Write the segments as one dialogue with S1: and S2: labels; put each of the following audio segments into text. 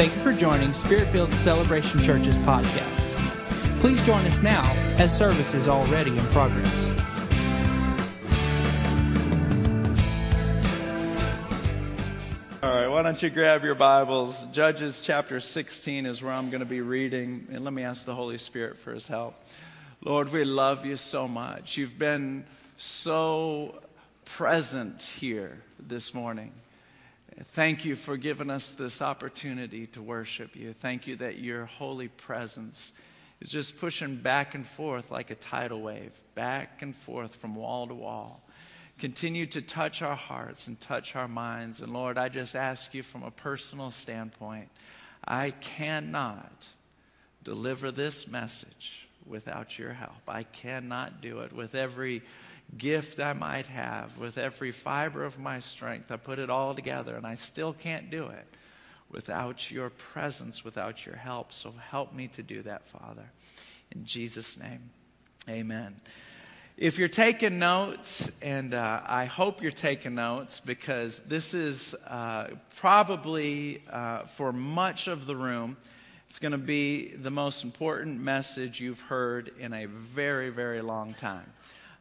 S1: Thank you for joining Spiritfield Celebration Church's podcast. Please join us now as service is already in progress.
S2: All right, why don't you grab your Bibles? Judges chapter 16 is where I'm going to be reading, and let me ask the Holy Spirit for his help. Lord, we love you so much. You've been so present here this morning. Thank you for giving us this opportunity to worship you. Thank you that your holy presence is just pushing back and forth like a tidal wave, back and forth from wall to wall. Continue to touch our hearts and touch our minds. And Lord, I just ask you from a personal standpoint, I cannot deliver this message without your help. I cannot do it with every gift I might have, with every fiber of my strength. I put it all together, and I still can't do it without your presence, without your help. So help me to do that, Father. In Jesus' name, amen. If you're taking notes, and uh, I hope you're taking notes because this is uh, probably uh, for much of the room, it's going to be the most important message you've heard in a very, very long time.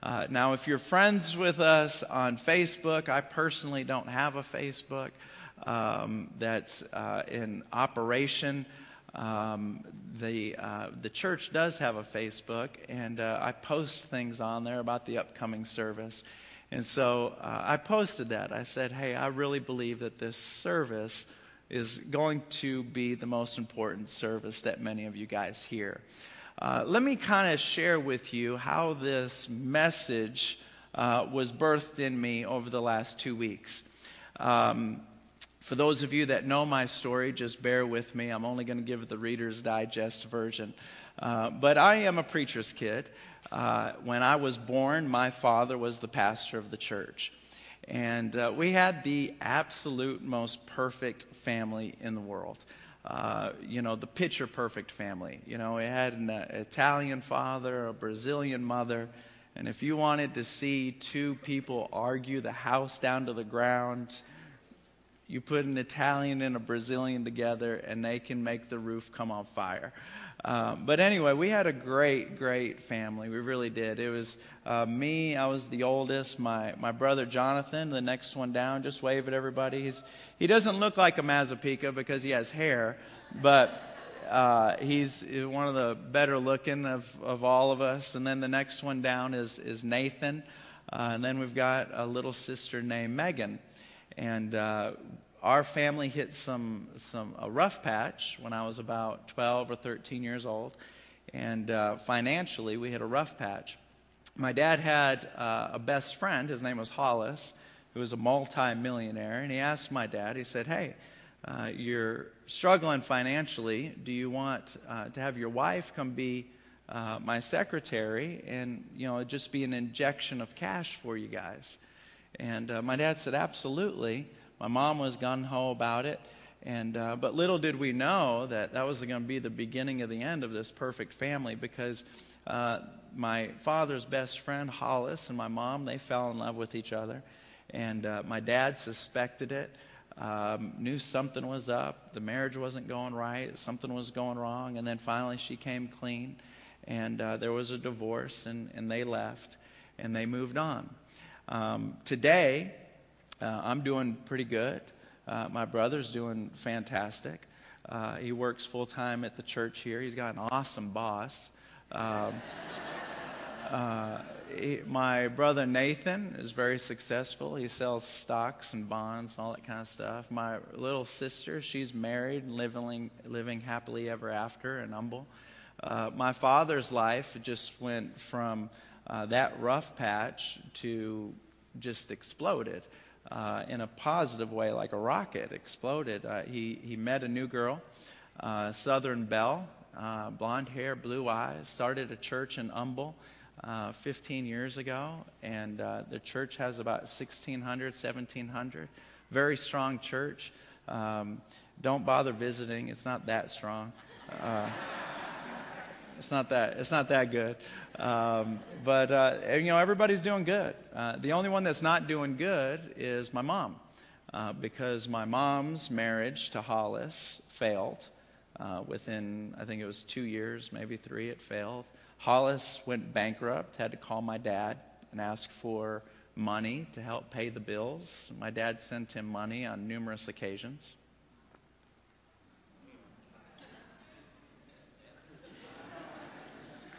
S2: Uh, now, if you're friends with us on Facebook, I personally don't have a Facebook um, that's uh, in operation. Um, the, uh, the church does have a Facebook, and uh, I post things on there about the upcoming service. And so uh, I posted that. I said, hey, I really believe that this service is going to be the most important service that many of you guys hear. Uh, let me kind of share with you how this message uh, was birthed in me over the last two weeks. Um, for those of you that know my story, just bear with me. I'm only going to give the Reader's Digest version. Uh, but I am a preacher's kid. Uh, when I was born, my father was the pastor of the church. And uh, we had the absolute most perfect family in the world. Uh, you know, the picture perfect family. You know, it had an uh, Italian father, a Brazilian mother, and if you wanted to see two people argue the house down to the ground, you put an Italian and a Brazilian together, and they can make the roof come on fire. Um, but anyway, we had a great, great family. We really did. It was uh, me, I was the oldest, my, my brother Jonathan, the next one down. Just wave at everybody. He's, he doesn't look like a Mazzapica because he has hair, but uh, he's, he's, one of the better looking of, of all of us. And then the next one down is, is Nathan. Uh, and then we've got a little sister named Megan. And uh, our family hit some, some a rough patch when I was about 12 or 13 years old, and uh, financially we hit a rough patch. My dad had uh, a best friend. His name was Hollis, who was a multi-millionaire, and he asked my dad. He said, "Hey, uh, you're struggling financially. Do you want uh, to have your wife come be?" Uh, my secretary, and you know, just be an injection of cash for you guys. And uh, my dad said, Absolutely. My mom was gun ho about it. And, uh, but little did we know that that was going to be the beginning of the end of this perfect family because uh, my father's best friend, Hollis, and my mom, they fell in love with each other. And uh, my dad suspected it, um, knew something was up. The marriage wasn't going right, something was going wrong. And then finally she came clean. And uh, there was a divorce, and, and they left, and they moved on. Um, today, uh, I'm doing pretty good. Uh, my brother's doing fantastic. Uh, he works full time at the church here. He's got an awesome boss. Um, uh, he, my brother Nathan is very successful. He sells stocks and bonds and all that kind of stuff. My little sister, she's married and living, living happily ever after in Humble. Uh, my father's life just went from uh, that rough patch to just exploded uh, in a positive way, like a rocket, exploded. Uh, he, he met a new girl, uh, Southern Belle, uh, blonde hair, blue eyes, started a church in Humble. Uh, 15 years ago, and uh, the church has about 1,600, 1,700. Very strong church. Um, don't bother visiting; it's not that strong. It's not that. It's not that good. Um, but, uh, you know, everybody's doing good. Uh, the only one that's not doing good is my mom. uh, because my mom's marriage to Hollis failed. Uh, within, I think it was two years, maybe three, it failed. Hollis went bankrupt, had to call my dad and ask for money to help pay the bills. My dad sent him money on numerous occasions.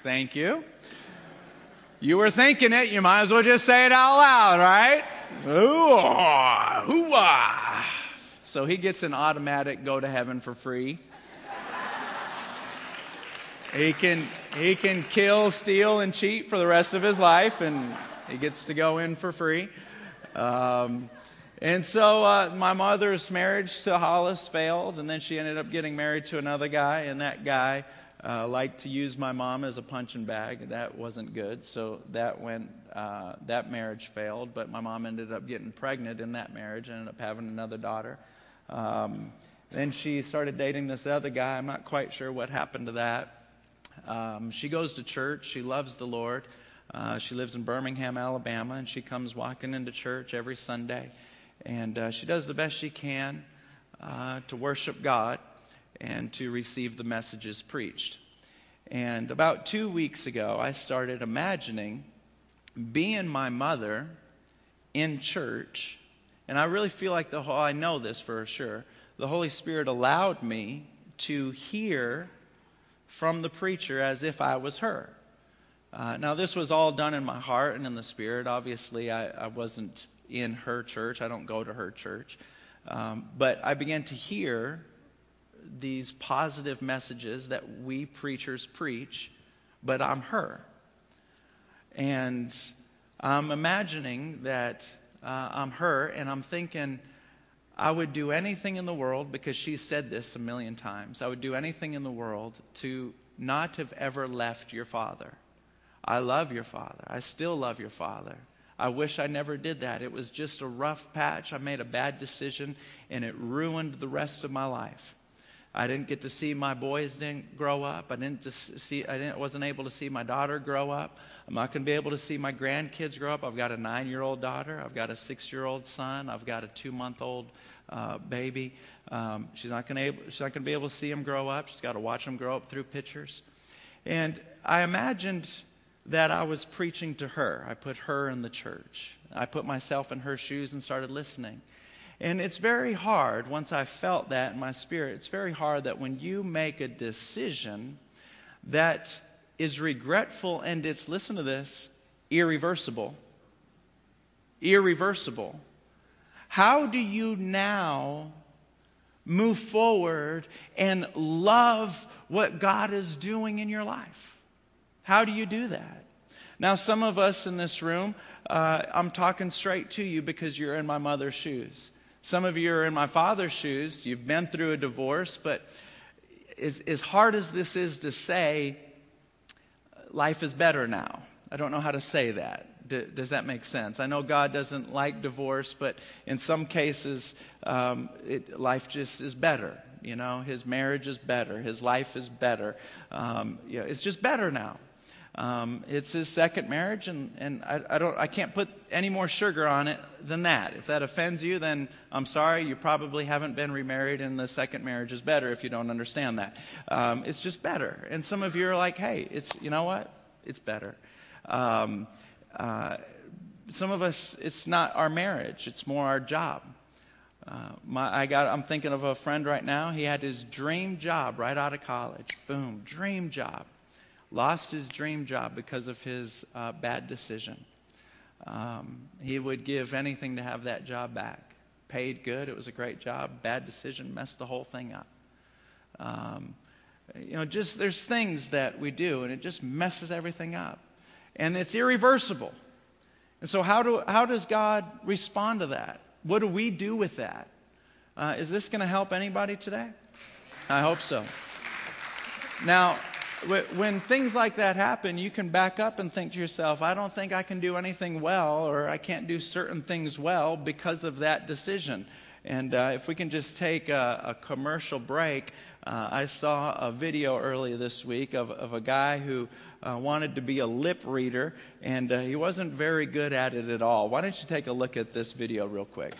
S2: Thank you. You were thinking it, you might as well just say it out loud, right? Ooh, So he gets an automatic go to heaven for free. He can, he can kill, steal, and cheat for the rest of his life, and he gets to go in for free. Um, and so uh, my mother's marriage to Hollis failed, and then she ended up getting married to another guy, and that guy uh, liked to use my mom as a punching bag. That wasn't good, so that went. Uh, that marriage failed, but my mom ended up getting pregnant in that marriage and ended up having another daughter. Um, then she started dating this other guy. I'm not quite sure what happened to that. Um, she goes to church. She loves the Lord. Uh, she lives in Birmingham, Alabama, and she comes walking into church every Sunday. And uh, she does the best she can uh, to worship God and to receive the messages preached. And about two weeks ago, I started imagining being my mother in church. And I really feel like the whole, I know this for sure. The Holy Spirit allowed me to hear from the preacher as if I was her. Uh, now, this was all done in my heart and in the Spirit. Obviously, I, I wasn't in her church, I don't go to her church. Um, but I began to hear these positive messages that we preachers preach, but I'm her. And I'm imagining that uh, I'm her, and I'm thinking I would do anything in the world, because she said this a million times, I would do anything in the world to not have ever left your father. I love your father. I still love your father. I wish I never did that. It was just a rough patch. I made a bad decision, and it ruined the rest of my life. I didn't get to see my boys didn't grow up. I didn't just see. I didn't, wasn't able to see my daughter grow up. I'm not going to be able to see my grandkids grow up. I've got a nine-year-old daughter. I've got a six-year-old son. I've got a two-month-old uh, baby. Um, she's not going to. She's not going to be able to see them grow up. She's got to watch them grow up through pictures. And I imagined that I was preaching to her. I put her in the church. I put myself in her shoes and started listening. And it's very hard, once I felt that in my spirit, it's very hard that when you make a decision that is regretful and it's, listen to this, irreversible. Irreversible. How do you now move forward and love what God is doing in your life? How do you do that? Now, some of us in this room, uh, I'm talking straight to you because you're in my mother's shoes. Some of you are in my father's shoes. You've been through a divorce, but as, as hard as this is to say, life is better now. I don't know how to say that. D- does that make sense? I know God doesn't like divorce, but in some cases, um, it, life just is better. You know, his marriage is better, his life is better. Um, you know, it's just better now. Um, it's his second marriage, and, and I, I, don't, I can't put any more sugar on it than that. If that offends you, then I'm sorry. You probably haven't been remarried, and the second marriage is better if you don't understand that. Um, it's just better. And some of you are like, hey, it's, you know what? It's better. Um, uh, some of us, it's not our marriage, it's more our job. Uh, my, I got, I'm thinking of a friend right now. He had his dream job right out of college. Boom, dream job lost his dream job because of his uh, bad decision. Um, he would give anything to have that job back. Paid good, it was a great job. Bad decision messed the whole thing up. Um, you know, just there's things that we do, and it just messes everything up, and it's irreversible. And so, how do how does God respond to that? What do we do with that? Uh, is this going to help anybody today? I hope so. Now, when things like that happen, you can back up and think to yourself, I don't think I can do anything well, or I can't do certain things well because of that decision. And uh, if we can just take a, a commercial break, uh, I saw a video earlier this week of, of a guy who uh, wanted to be a lip reader, and uh, he wasn't very good at it at all. Why don't you take a look at this video real quick?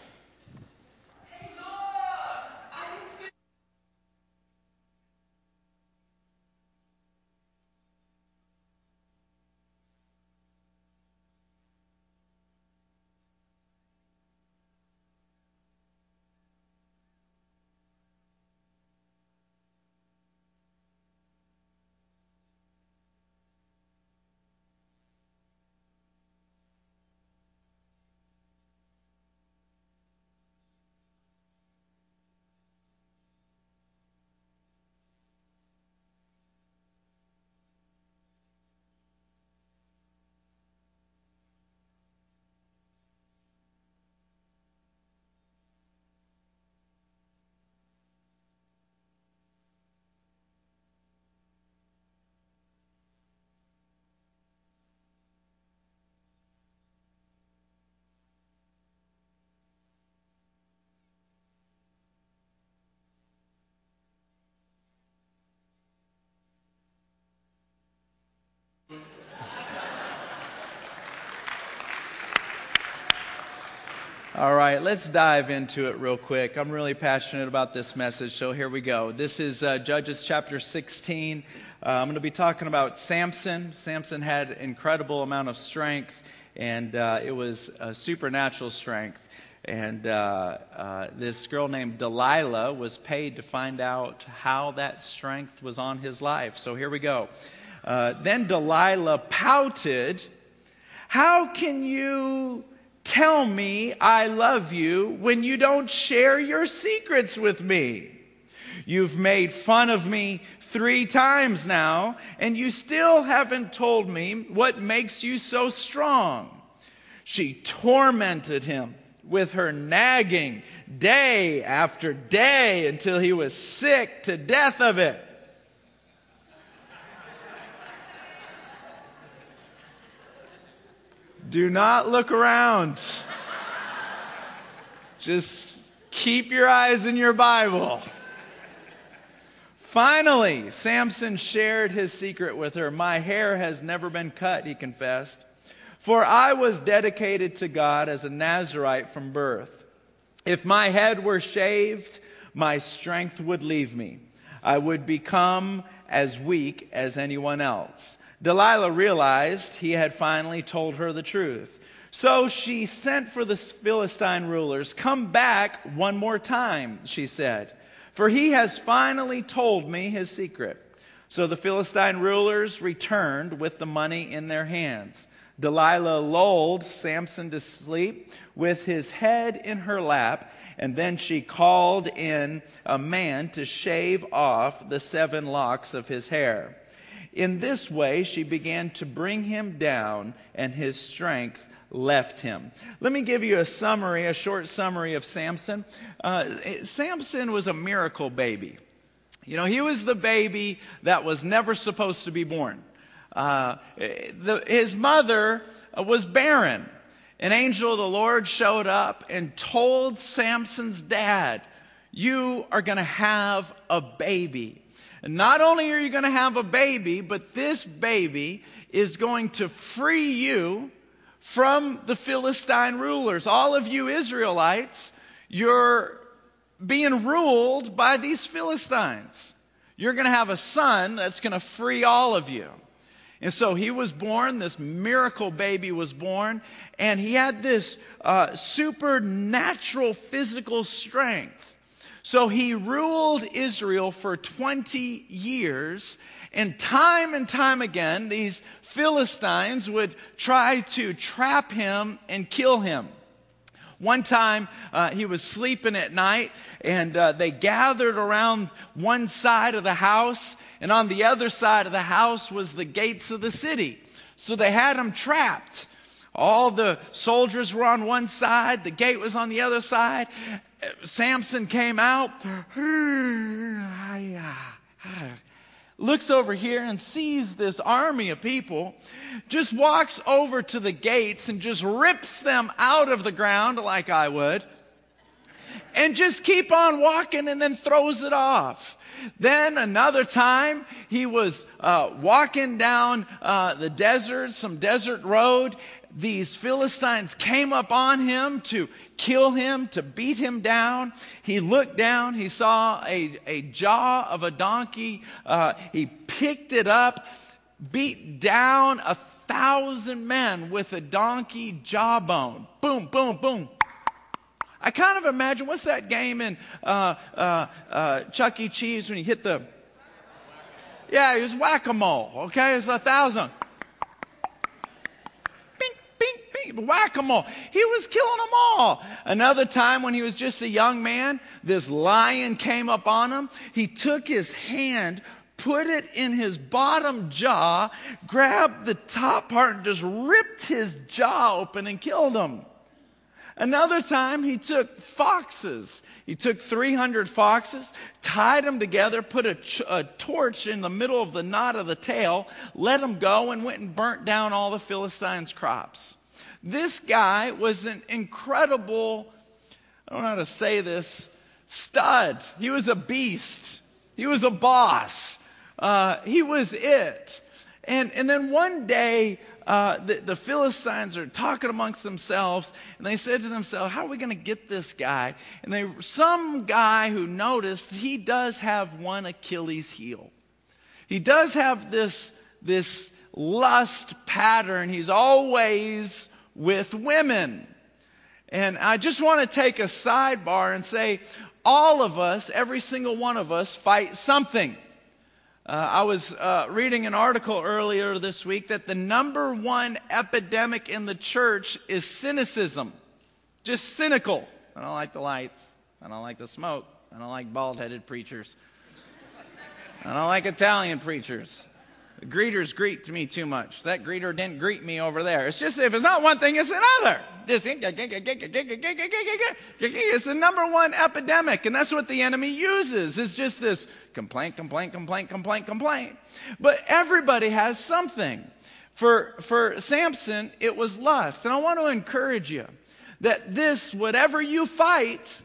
S2: All right, let's dive into it real quick. I'm really passionate about this message, so here we go. This is uh, Judges chapter 16. Uh, I'm going to be talking about Samson. Samson had incredible amount of strength, and uh, it was a supernatural strength. And uh, uh, this girl named Delilah was paid to find out how that strength was on his life. So here we go. Uh, then Delilah pouted. How can you tell me I love you when you don't share your secrets with me? You've made fun of me three times now, and you still haven't told me what makes you so strong. She tormented him with her nagging day after day until he was sick to death of it. Do not look around. Just keep your eyes in your Bible. Finally, Samson shared his secret with her. My hair has never been cut, he confessed, for I was dedicated to God as a Nazarite from birth. If my head were shaved, my strength would leave me. I would become as weak as anyone else. Delilah realized he had finally told her the truth. So she sent for the Philistine rulers. Come back one more time, she said, for he has finally told me his secret. So the Philistine rulers returned with the money in their hands. Delilah lulled Samson to sleep with his head in her lap, and then she called in a man to shave off the seven locks of his hair. In this way, she began to bring him down, and his strength left him. Let me give you a summary, a short summary of Samson. Uh, Samson was a miracle baby. You know, he was the baby that was never supposed to be born. Uh, the, his mother was barren. An angel of the Lord showed up and told Samson's dad, You are going to have a baby. And not only are you going to have a baby, but this baby is going to free you from the Philistine rulers. All of you Israelites, you're being ruled by these Philistines. You're going to have a son that's going to free all of you. And so he was born, this miracle baby was born, and he had this uh, supernatural physical strength. So he ruled Israel for 20 years, and time and time again, these Philistines would try to trap him and kill him. One time uh, he was sleeping at night, and uh, they gathered around one side of the house, and on the other side of the house was the gates of the city. So they had him trapped. All the soldiers were on one side, the gate was on the other side, Samson came out, looks over here and sees this army of people, just walks over to the gates and just rips them out of the ground like I would, and just keep on walking and then throws it off. Then another time, he was uh, walking down uh, the desert, some desert road, these Philistines came up on him to kill him, to beat him down. He looked down, he saw a, a jaw of a donkey. Uh, he picked it up, beat down a thousand men with a donkey jawbone. Boom, boom, boom. I kind of imagine what's that game in uh, uh, uh Chuck E. Cheese when you hit the. Yeah, it was whack a mole, okay? It's a thousand whack them all. He was killing them all. Another time when he was just a young man, this lion came up on him. He took his hand, put it in his bottom jaw, grabbed the top part and just ripped his jaw open and killed him. Another time he took foxes. He took 300 foxes, tied them together, put a, ch- a, torch in the middle of the knot of the tail, let them go, and went and burnt down all the Philistines' crops. This guy was an incredible, I don't know how to say this, stud. He was a beast. He was a boss. Uh, he was it. And, and then one day, uh, the, the Philistines are talking amongst themselves, and they said to themselves, How are we going to get this guy? And they, some guy who noticed he does have one Achilles heel. He does have this, this lust pattern. He's always with women. And I just want to take a sidebar and say, all of us, every single one of us, fight something. Uh, I was uh, reading an article earlier this week that the number one epidemic in the church is cynicism. Just cynical. I don't like the lights. I don't like the smoke. I don't like bald headed preachers. I don't like Italian preachers. Greeters greet me too much. That greeter didn't greet me over there. It's just if it's not one thing, it's another. It's the number one epidemic, and that's what the enemy uses. It's just this complaint, complaint, complaint, complaint, complaint. But everybody has something. For, for Samson, it was lust. And I want to encourage you that this, whatever you fight,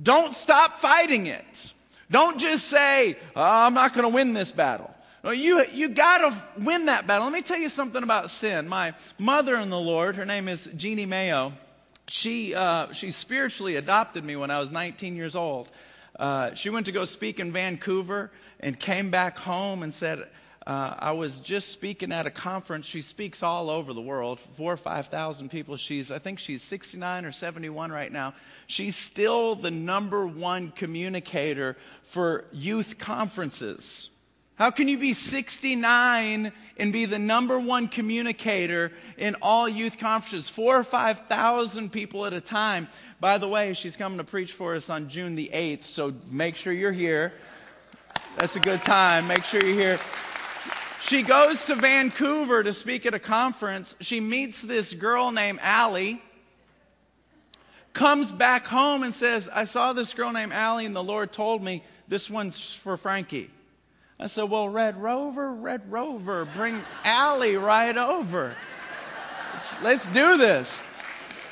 S2: don't stop fighting it. Don't just say, oh, I'm not going to win this battle. You, you got to win that battle. Let me tell you something about sin. My mother in the Lord, her name is Jeannie Mayo, she, uh, she spiritually adopted me when I was 19 years old. Uh, she went to go speak in Vancouver and came back home and said, uh, I was just speaking at a conference. She speaks all over the world, four or 5,000 people. She's, I think she's 69 or 71 right now. She's still the number one communicator for youth conferences. How can you be 69 and be the number one communicator in all youth conferences? Four or 5,000 people at a time. By the way, she's coming to preach for us on June the 8th, so make sure you're here. That's a good time. Make sure you're here. She goes to Vancouver to speak at a conference. She meets this girl named Allie. Comes back home and says, I saw this girl named Allie, and the Lord told me this one's for Frankie. I said, Well, Red Rover, Red Rover, bring Allie right over. Let's, do this.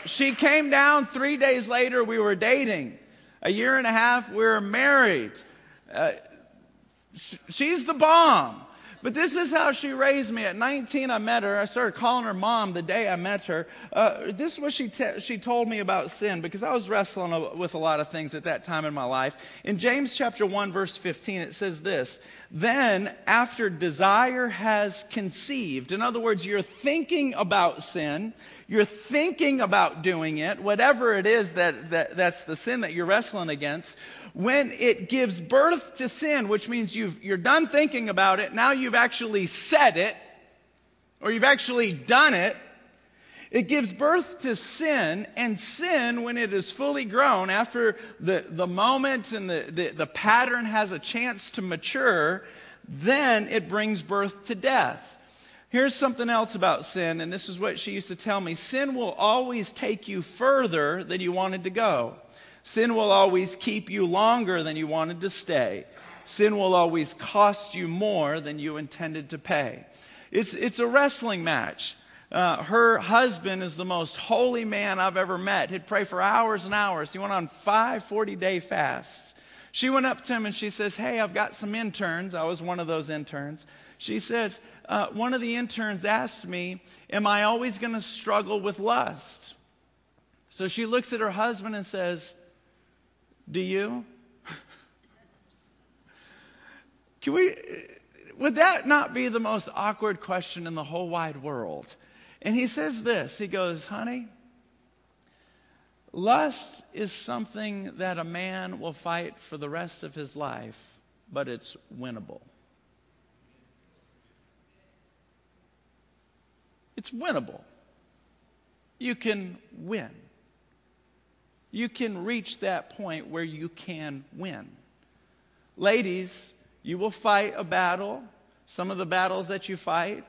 S2: She came down three days later, we were dating. A year and a half, we were married. Uh, she's the bomb. But this is how she raised me. At 19, I met her. I started calling her mom the day I met her. Uh, this is what she, te- she told me about sin because I was wrestling with a lot of things at that time in my life. In James chapter 1, verse 15, it says this Then, after desire has conceived, in other words, you're thinking about sin, you're thinking about doing it, whatever it is that, that that's the sin that you're wrestling against, when it gives birth to sin, which means you've, you're done thinking about it, now you've actually said it, or you've actually done it, it gives birth to sin, and sin, when it is fully grown, after the, the moment and the, the, the pattern has a chance to mature, then it brings birth to death. Here's something else about sin, and this is what she used to tell me sin will always take you further than you wanted to go. Sin will always keep you longer than you wanted to stay. Sin will always cost you more than you intended to pay. It's, it's a wrestling match. Uh, her husband is the most holy man I've ever met. He'd pray for hours and hours. He went on five 40 day fasts. She went up to him and she says, Hey, I've got some interns. I was one of those interns. She says, uh, one of the interns asked me, Am I always going to struggle with lust? So she looks at her husband and says, Do you? Can we, would that not be the most awkward question in the whole wide world? And he says this He goes, Honey, lust is something that a man will fight for the rest of his life, but it's winnable. It's winnable. You can win. You can reach that point where you can win. Ladies, you will fight a battle. Some of the battles that you fight,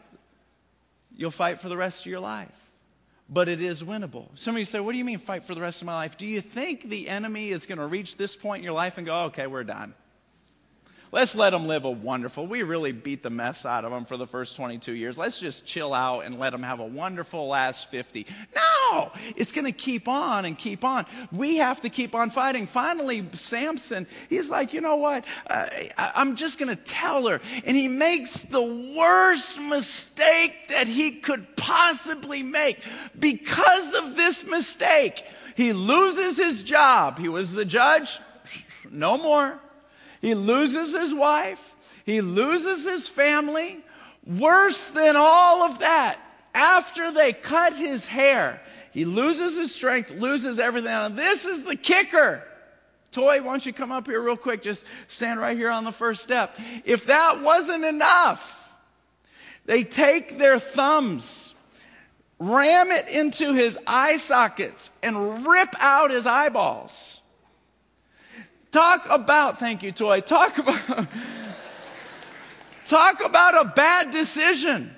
S2: you'll fight for the rest of your life. But it is winnable. Some of you say, What do you mean fight for the rest of my life? Do you think the enemy is going to reach this point in your life and go, Okay, we're done? Let's let them live a wonderful. We really beat the mess out of them for the first 22 years. Let's just chill out and let them have a wonderful last 50. No, it's going to keep on and keep on. We have to keep on fighting. Finally, Samson, he's like, you know what? Uh, I'm just going to tell her. And he makes the worst mistake that he could possibly make. Because of this mistake, he loses his job. He was the judge. No more. He loses his wife. He loses his family. Worse than all of that, after they cut his hair, he loses his strength, loses everything. And this is the kicker. Toy, why don't you come up here real quick? Just stand right here on the first step. If that wasn't enough, they take their thumbs, ram it into his eye sockets, and rip out his eyeballs. Talk about, thank you, Toy. Talk about, talk about a bad decision.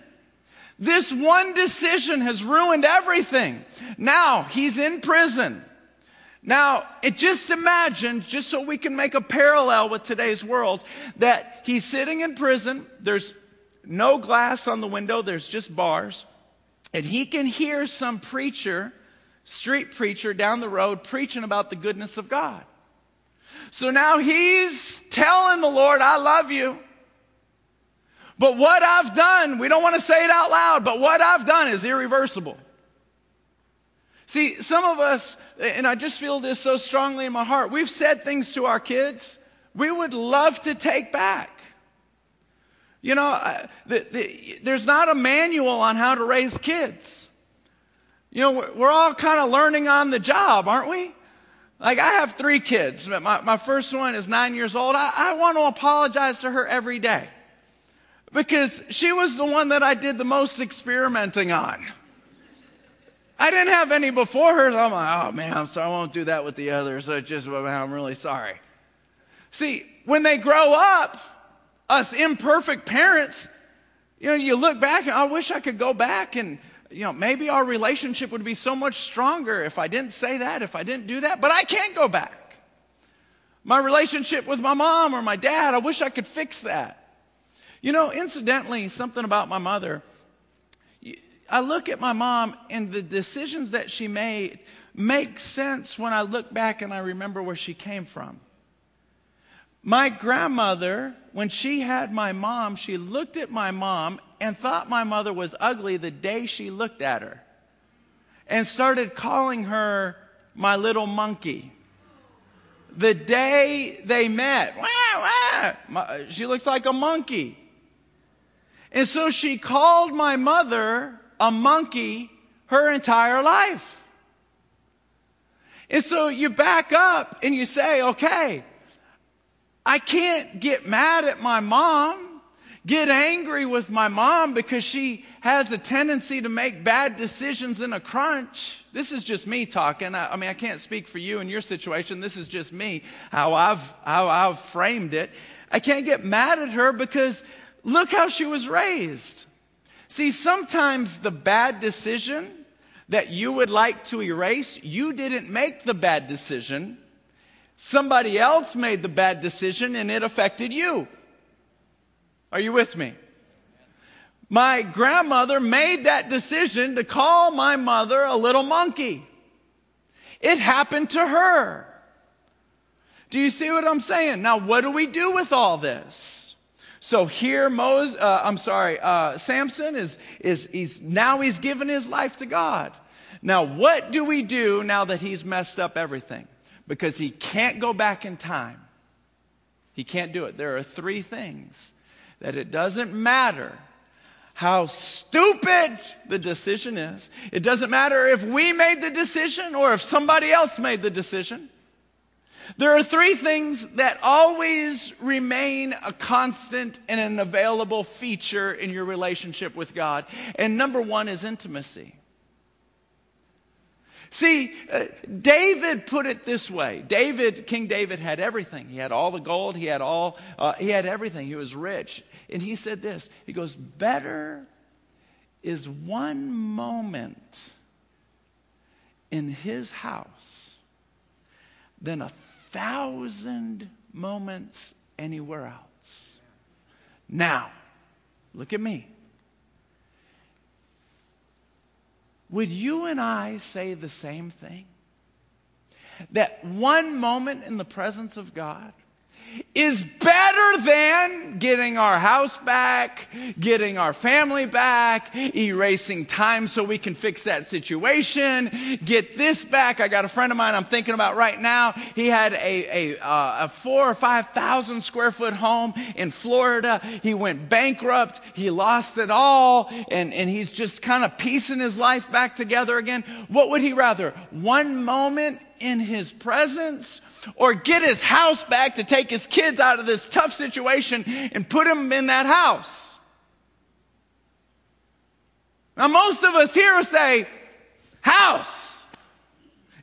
S2: This one decision has ruined everything. Now he's in prison. Now, it just imagine, just so we can make a parallel with today's world, that he's sitting in prison. There's no glass on the window, there's just bars. And he can hear some preacher, street preacher down the road preaching about the goodness of God. So now he's telling the Lord, I love you. But what I've done, we don't want to say it out loud, but what I've done is irreversible. See, some of us, and I just feel this so strongly in my heart, we've said things to our kids we would love to take back. You know, uh, the, the, there's not a manual on how to raise kids. You know, we're all kind of learning on the job, aren't we? Like, I have three kids. My, my first one is nine years old. I, I want to apologize to her every day because she was the one that I did the most experimenting on. I didn't have any before her. So I'm like, oh man, I'm sorry. I won't do that with the others. So just, I'm really sorry. See, when they grow up, us imperfect parents, you know, you look back and I wish I could go back and you know, maybe our relationship would be so much stronger if I didn't say that, if I didn't do that, but I can't go back. My relationship with my mom or my dad, I wish I could fix that. You know, incidentally, something about my mother, I look at my mom and the decisions that she made make sense when I look back and I remember where she came from. My grandmother, when she had my mom, she looked at my mom and thought my mother was ugly the day she looked at her and started calling her my little monkey. The day they met, wah, wah, she looks like a monkey. And so she called my mother a monkey her entire life. And so you back up and you say, okay, I can't get mad at my mom get angry with my mom because she has a tendency to make bad decisions in a crunch. This is just me talking. I, I, mean, I can't speak for you in your situation. This is just me, how I've, how I've framed it. I can't get mad at her because look how she was raised. See, sometimes the bad decision that you would like to erase, you didn't make the bad decision. Somebody else made the bad decision and it affected you. Are you with me? My grandmother made that decision to call my mother a little monkey. It happened to her. Do you see what I'm saying? Now, what do we do with all this? So here, Moses, uh, I'm sorry, uh, Samson is, is, he's, now he's given his life to God. Now, what do we do now that he's messed up everything? Because he can't go back in time. He can't do it. There are three things that it doesn't matter how stupid the decision is. It doesn't matter if we made the decision or if somebody else made the decision. There are three things that always remain a constant and an available feature in your relationship with God. And number one is intimacy. See, uh, David put it this way. David, King David had everything. He had all the gold. He had all, uh, he had everything. He was rich. And he said this. He goes, better is one moment in his house than a thousand moments anywhere else. Now, look at me. Would you and I say the same thing? That one moment in the presence of God is better than getting our house back, getting our family back, erasing time so we can fix that situation, get this back. I got a friend of mine I'm thinking about right now. He had a, a, uh, a four or five thousand square foot home in Florida. He went bankrupt. He lost it all and, and he's just kind of piecing his life back together again. What would he rather? One moment in his presence or get his house back to take his kids out of this tough situation and put them in that house. Now, most of us here say, house.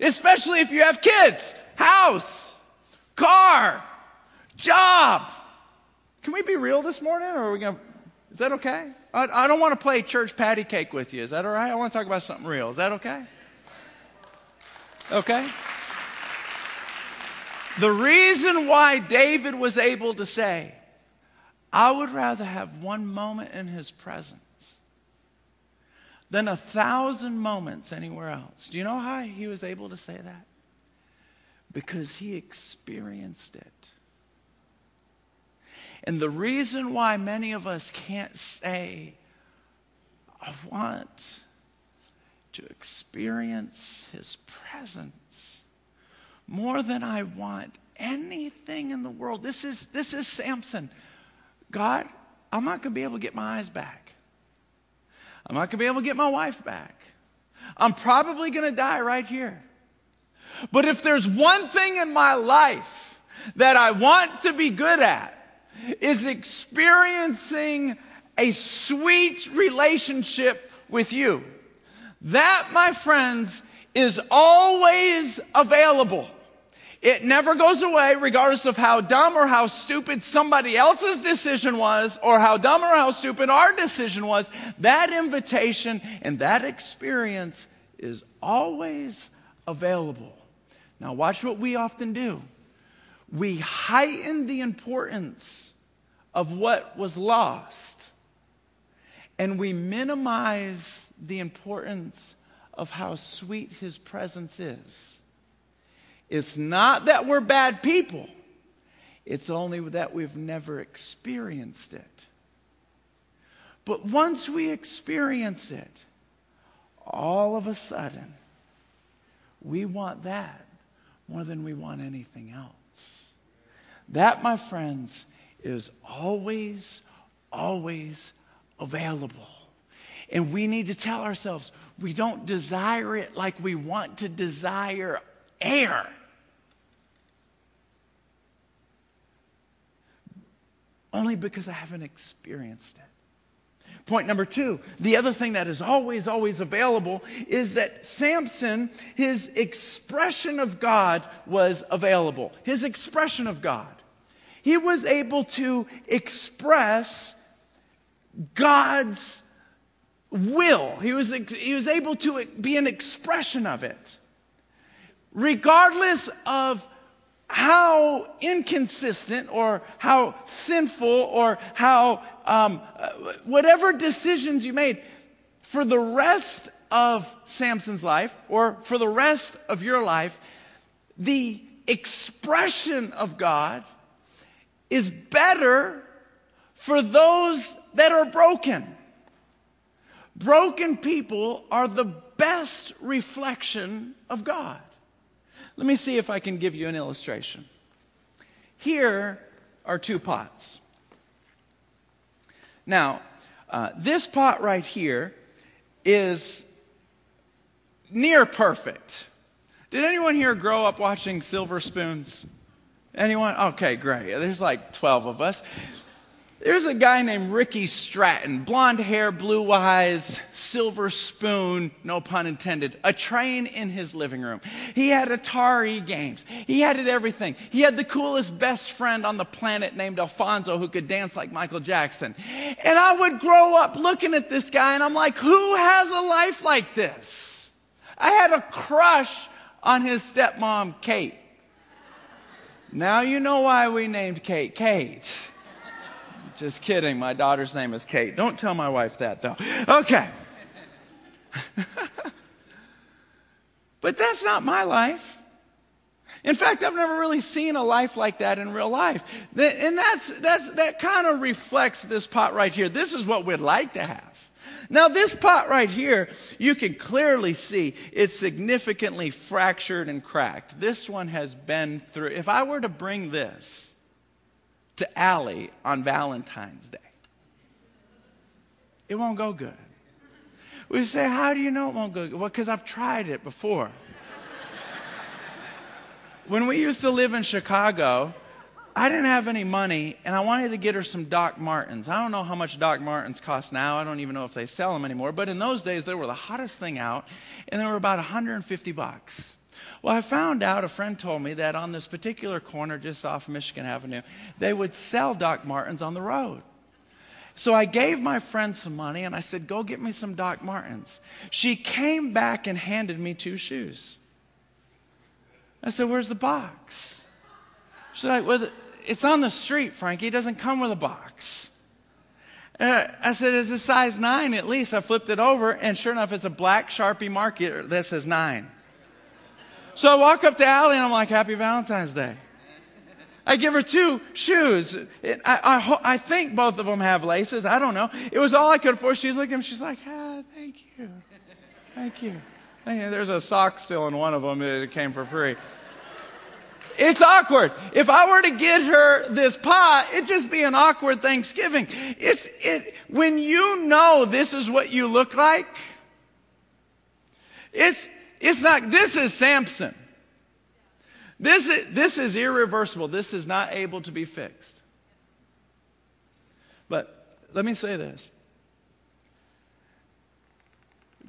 S2: Especially if you have kids. House. Car. Job. Can we be real this morning or are we going to, is that okay? I, I don't want to play church patty cake with you. Is that all right? I want to talk about something real. Is that okay? Okay? The reason why David was able to say, I would rather have one moment in his presence than a thousand moments anywhere else. Do you know how he was able to say that? Because he experienced it. And the reason why many of us can't say, I want to experience his presence more than I want anything in the world. This is, this is Samson. God, I'm not going to be able to get my eyes back. I'm not going to be able to get my wife back. I'm probably going to die right here. But if there's one thing in my life that I want to be good at, is experiencing a sweet relationship with you. That, my friends, is always available. It never goes away, regardless of how dumb or how stupid somebody else's decision was, or how dumb or how stupid our decision was. That invitation and that experience is always available. Now, watch what we often do. We heighten the importance of what was lost, and we minimize the importance of how sweet his presence is. It's not that we're bad people, it's only that we've never experienced it. But once we experience it, all of a sudden, we want that more than we want anything else. That, my friends, is always, always available. And we need to tell ourselves we don't desire it like we want to desire air. Only because I haven't experienced it. Point number two, the other thing that is always, always available is that Samson, his expression of God was available. His expression of God. He was able to express God's will. He was, he was able to be an expression of it. Regardless of how inconsistent or how sinful or how um, whatever decisions you made for the rest of Samson's life or for the rest of your life, the expression of God is better for those that are broken. Broken people are the best reflection of God. Let me see if I can give you an illustration. Here are two pots. Now, uh, this pot right here is near perfect. Did anyone here grow up watching Silver Spoons? Anyone? Okay, great. There's like 12 of us. There's a guy named Ricky Stratton, blonde hair, blue eyes, silver spoon, no pun intended, a train in his living room. He had Atari games. He had it everything. He had the coolest best friend on the planet named Alfonso who could dance like Michael Jackson. And I would grow up looking at this guy and I'm like, who has a life like this? I had a crush on his stepmom, Kate. Now you know why we named Kate Kate. Just kidding. My daughter's name is Kate. Don't tell my wife that, though. Okay. but that's not my life. In fact, I've never really seen a life like that in real life. And that's, that's, that kind of reflects this pot right here. This is what we'd like to have. Now, this pot right here, you can clearly see it's significantly fractured and cracked. This one has been through. If I were to bring this to Allie on Valentine's Day, it won't go good. We say, How do you know it won't go good? Well, because I've tried it before. when we used to live in Chicago, I didn't have any money, and I wanted to get her some Doc Martens. I don't know how much Doc Martens cost now. I don't even know if they sell them anymore. But in those days, they were the hottest thing out, and they were about 150 bucks. Well, I found out, a friend told me that on this particular corner just off Michigan Avenue, they would sell Doc Martens on the road. So I gave my friend some money and I said, Go get me some Doc Martens. She came back and handed me two shoes. I said, Where's the box? She's like, well, it's on the street, Frankie. It doesn't come with a box. Uh, I said, it's a size nine at least. I flipped it over, and sure enough, it's a black Sharpie marker that says nine. So I walk up to Allie, and I'm like, Happy Valentine's Day. I give her two shoes. I, I, I, think both of them have laces. I don't know. It was all I could afford. She's looking. She's like, ah, thank you. Thank you. There's a sock still in one of them. It came for free. It's awkward. If I were to get her this pie, it'd just be an awkward Thanksgiving. It's, it, when you know this is what you look like, it's, it's not, this is Samson. This is, this is irreversible. This is not able to be fixed. But let me say this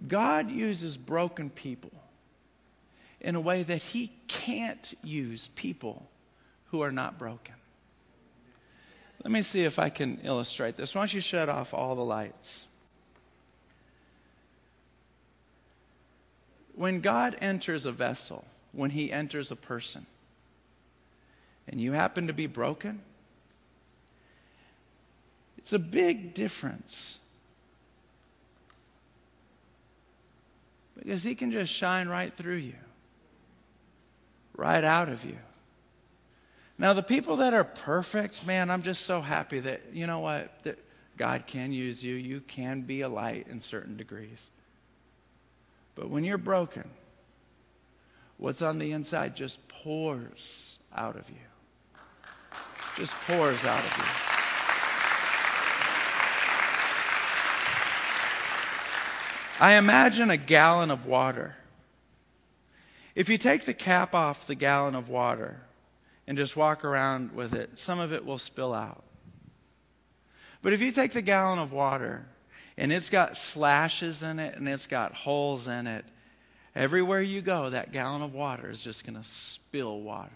S2: God uses broken people in a way that he can't use people who are not broken. Let me see if I can illustrate this. Why don't you shut off all the lights? When God enters a vessel, when he enters a person, and you happen to be broken, it's a big difference. Because he can just shine right through you right out of you. Now, the people that are perfect, man, I'm just so happy that, you know what, that God can use you. You can be a light in certain degrees. But when you're broken, what's on the inside just pours out of you. Just pours out of you. I imagine a gallon of water if you take the cap off the gallon of water and just walk around with it, some of it will spill out. But if you take the gallon of water and it's got slashes in it and it's got holes in it, everywhere you go, that gallon of water is just going to spill water.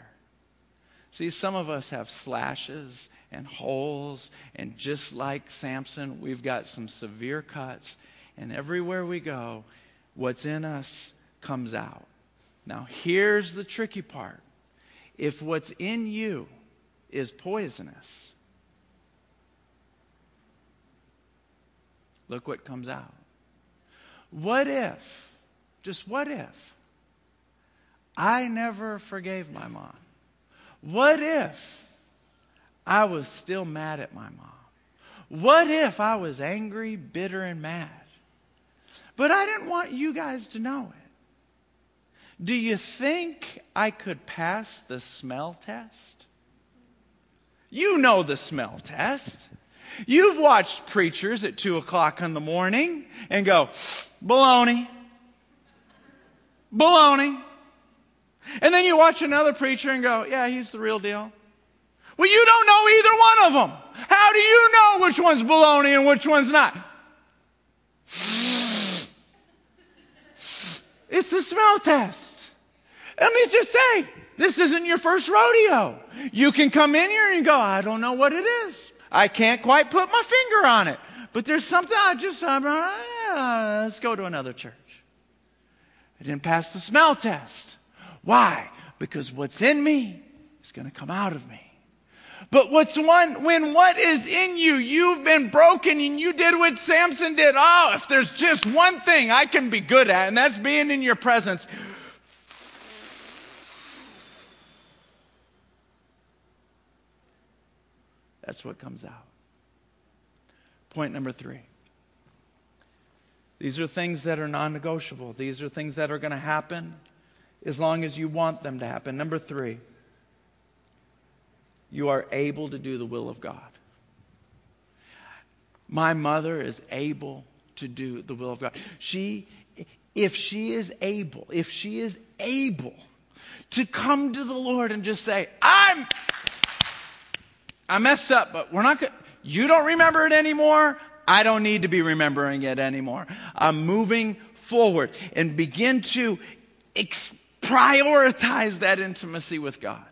S2: See, some of us have slashes and holes, and just like Samson, we've got some severe cuts, and everywhere we go, what's in us comes out. Now, here's the tricky part if what's in you is poisonous, look what comes out. What if, just what if, I never forgave my mom? What if I was still mad at my mom? What if I was angry, bitter, and mad? But I didn't want you guys to know it. Do you think I could pass the smell test? You know the smell test. You've watched preachers at 2 o'clock in the morning and go, baloney, baloney. And then you watch another preacher and go, yeah, he's the real deal. Well, you don't know either one of them. How do you know which one's baloney and which one's not? It's the smell test. Let me just say, this isn't your first rodeo. You can come in here and go, I don't know what it is. I can't quite put my finger on it. But there's something I just, uh, let's go to another church. I didn't pass the smell test. Why? Because what's in me is going to come out of me. But what's one, when what is in you, you've been broken and you did what Samson did. Oh, if there's just one thing I can be good at, and that's being in your presence. That's what comes out. Point number three. These are things that are non negotiable. These are things that are going to happen as long as you want them to happen. Number three you are able to do the will of God. My mother is able to do the will of God. She, if she is able, if she is able to come to the Lord and just say, I'm, I messed up, but we're not going you don't remember it anymore. I don't need to be remembering it anymore. I'm moving forward and begin to ex- prioritize that intimacy with God.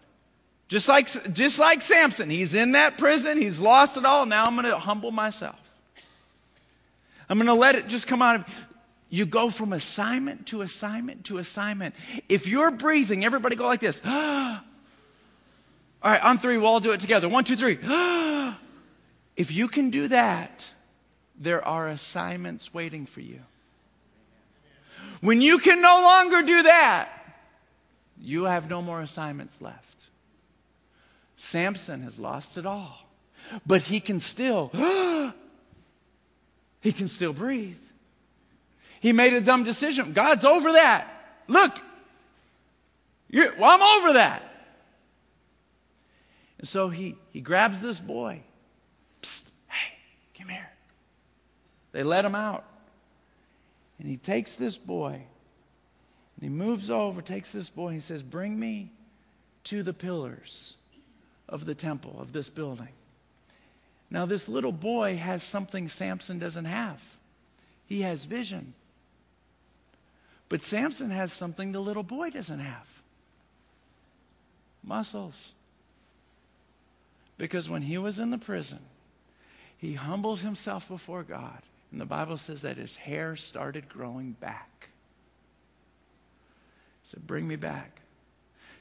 S2: Just like, just like Samson, he's in that prison, he's lost it all. Now I'm going to humble myself. I'm going to let it just come out of you go from assignment to assignment to assignment. If you're breathing, everybody go like this. Ah, all right, on three, we'll all do it together. One, two, three. if you can do that, there are assignments waiting for you. When you can no longer do that, you have no more assignments left. Samson has lost it all. But he can still, he can still breathe. He made a dumb decision. God's over that. Look, well, I'm over that. And so he, he grabs this boy. Psst, hey, come here. They let him out. And he takes this boy and he moves over, takes this boy, and he says, Bring me to the pillars of the temple, of this building. Now, this little boy has something Samson doesn't have. He has vision. But Samson has something the little boy doesn't have muscles. Because when he was in the prison, he humbled himself before God. And the Bible says that his hair started growing back. He said, Bring me back.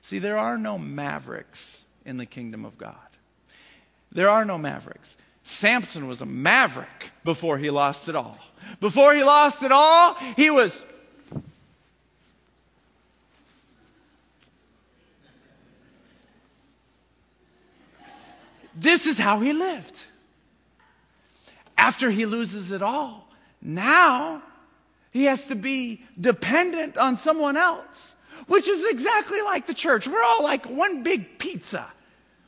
S2: See, there are no mavericks in the kingdom of God. There are no mavericks. Samson was a maverick before he lost it all. Before he lost it all, he was. This is how he lived. After he loses it all, now he has to be dependent on someone else which is exactly like the church. We're all like one big pizza.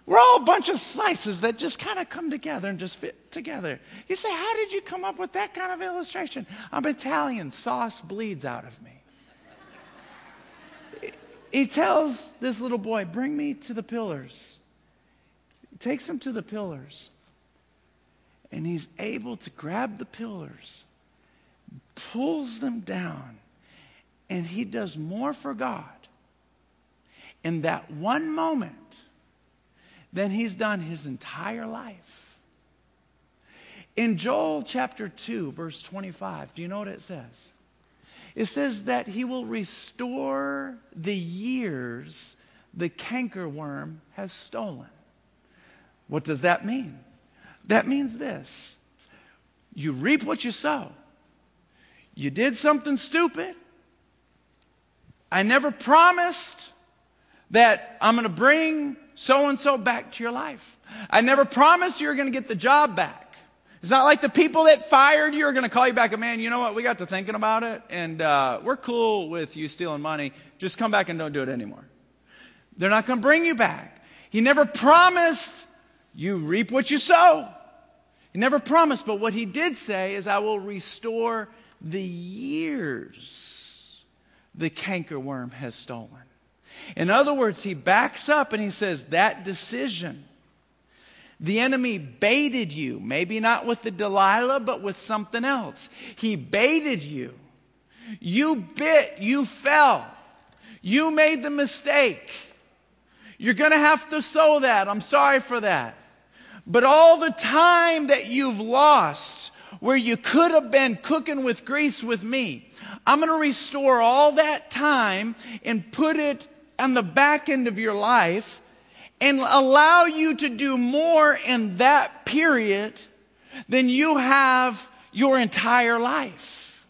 S2: We're all a bunch of slices that just kind of come together and just fit together. You say, How did you come up with that kind of illustration? I'm Italian. Sauce bleeds out of me. he tells this little boy, Bring me to the pillars. Takes him to the pillars. And he's able to grab the pillars, pulls them down, and he does more for God in that one moment than he's done his entire life. In Joel chapter 2, verse 25, do you know what it says? It says that he will restore the years the cankerworm has stolen. What does that mean? That means this you reap what you sow. You did something stupid, I never promised that I'm going to bring so and so back to your life. I never promised you're going to get the job back. It's not like the people that fired you are going to call you back and man, you know what? We got to thinking about it and uh, we're cool with you stealing money. Just come back and don't do it anymore. They're not going to bring you back. He never promised you reap what you sow. He never promised, but what he did say is, I will restore the years the cankerworm has stolen. In other words, he backs up and he says, That decision, the enemy baited you, maybe not with the Delilah, but with something else. He baited you. You bit, you fell. You made the mistake. You're going to have to sow that. I'm sorry for that. But all the time that you've lost, where you could have been cooking with grease with me, I'm going to restore all that time and put it on the back end of your life. and allow you to do more in that period than you have your entire life.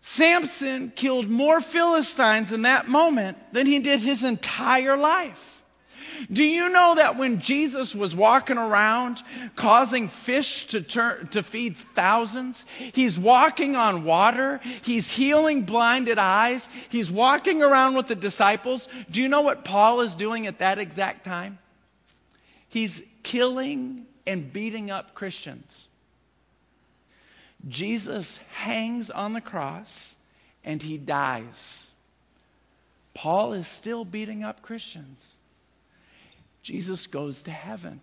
S2: Samson killed more Philistines in that moment than he did his entire life. Do you know that when Jesus was walking around causing fish to, turn, to feed thousands, he's walking on water, he's healing blinded eyes, he's walking around with the disciples. Do you know what Paul is doing at that exact time? He's killing and beating up Christians. Jesus hangs on the cross and he dies. Paul is still beating up Christians. Jesus goes to heaven.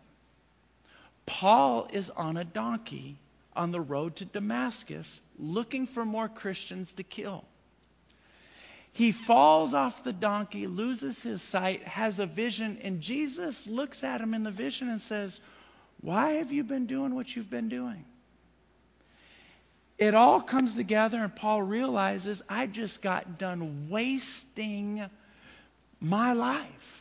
S2: Paul is on a donkey on the road to Damascus looking for more Christians to kill. He falls off the donkey, loses his sight, has a vision, and Jesus looks at him in the vision and says, why have you been doing what you've been doing? It all comes together, and Paul realizes I just got done wasting my life.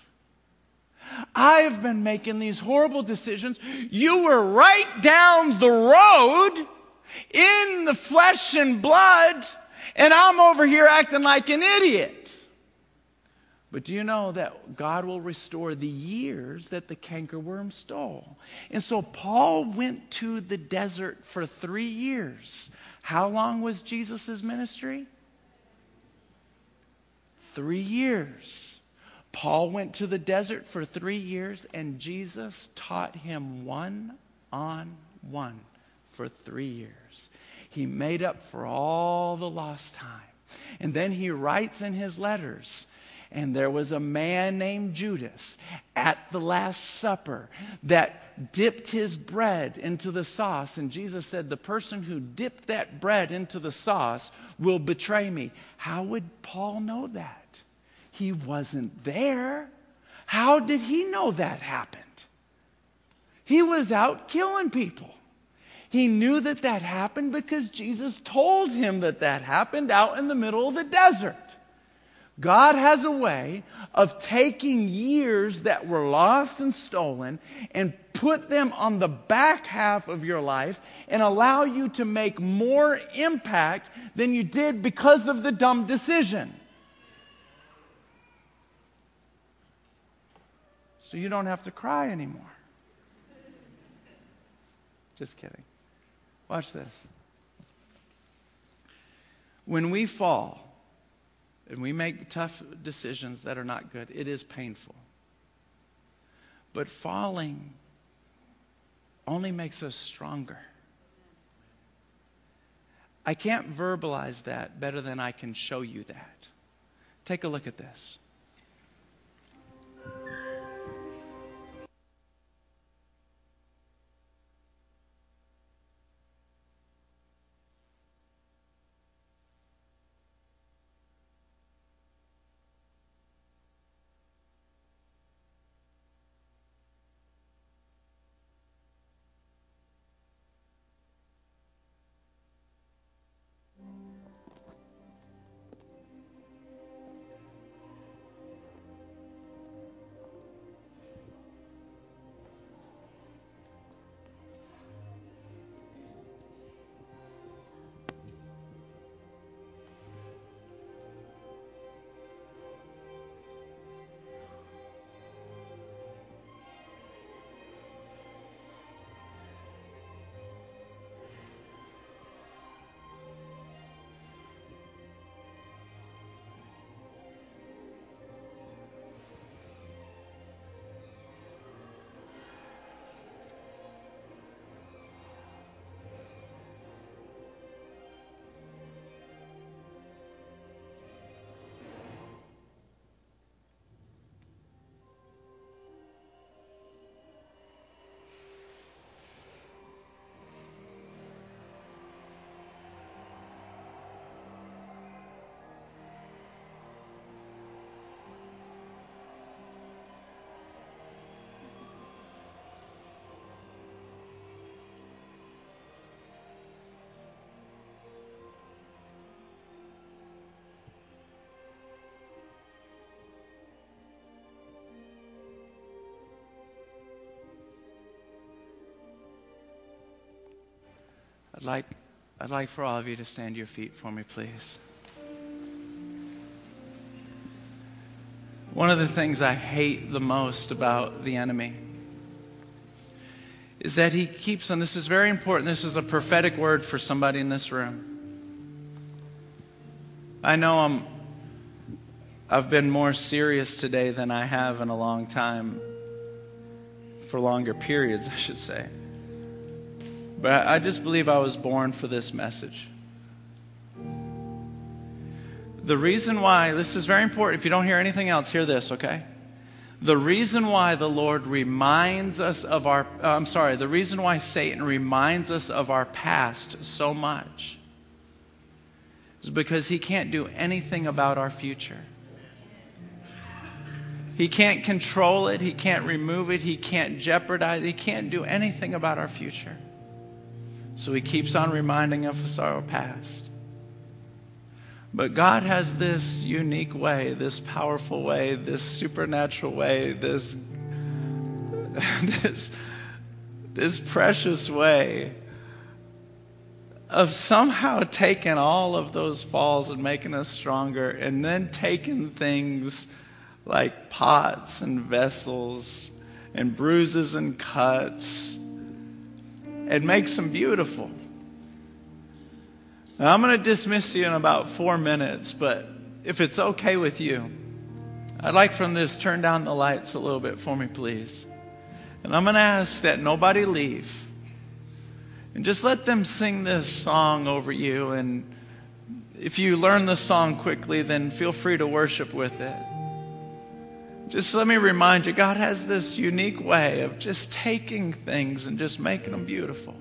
S2: I've been making these horrible decisions. You were right down the road in the flesh and blood, and I'm over here acting like an idiot. But do you know that God will restore the years that the cankerworm stole? And so Paul went to the desert for three years. How long was Jesus' ministry? Three years. Paul went to the desert for three years, and Jesus taught him one on one for three years. He made up for all the lost time. And then he writes in his letters and there was a man named Judas at the Last Supper that dipped his bread into the sauce. And Jesus said, The person who dipped that bread into the sauce will betray me. How would Paul know that? He wasn't there. How did he know that happened? He was out killing people. He knew that that happened because Jesus told him that that happened out in the middle of the desert. God has a way of taking years that were lost and stolen and put them on the back half of your life and allow you to make more impact than you did because of the dumb decision. So you don't have to cry anymore. Just kidding. Watch this. When we fall, and we make tough decisions that are not good, it is painful. But falling only makes us stronger. I can't verbalize that better than I can show you that. Take a look at this. I'd like, I'd like for all of you to stand to your feet for me, please. One of the things I hate the most about the enemy is that he keeps on, this is very important, this is a prophetic word for somebody in this room. I know I'm, I've been more serious today than I have in a long time, for longer periods, I should say. But I just believe I was born for this message. The reason why, this is very important. If you don't hear anything else, hear this, okay? The reason why the Lord reminds us of our, uh, I'm sorry, the reason why Satan reminds us of our past so much is because he can't do anything about our future. He can't control it, he can't remove it, he can't jeopardize, it, he can't do anything about our future. So he keeps on reminding us of our past. But God has this unique way, this powerful way, this supernatural way, this, this, this precious way of somehow taking all of those falls and making us stronger, and then taking things like pots and vessels and bruises and cuts and makes them beautiful. Now, I'm going to dismiss you in about four minutes, but if it's okay with you, I'd like from this turn down the lights a little bit for me, please. And I'm going to ask that nobody leave. And just let them sing this song over you. And if you learn the song quickly, then feel free to worship with it. Just let me remind you God has this unique way of just taking things and just making them beautiful.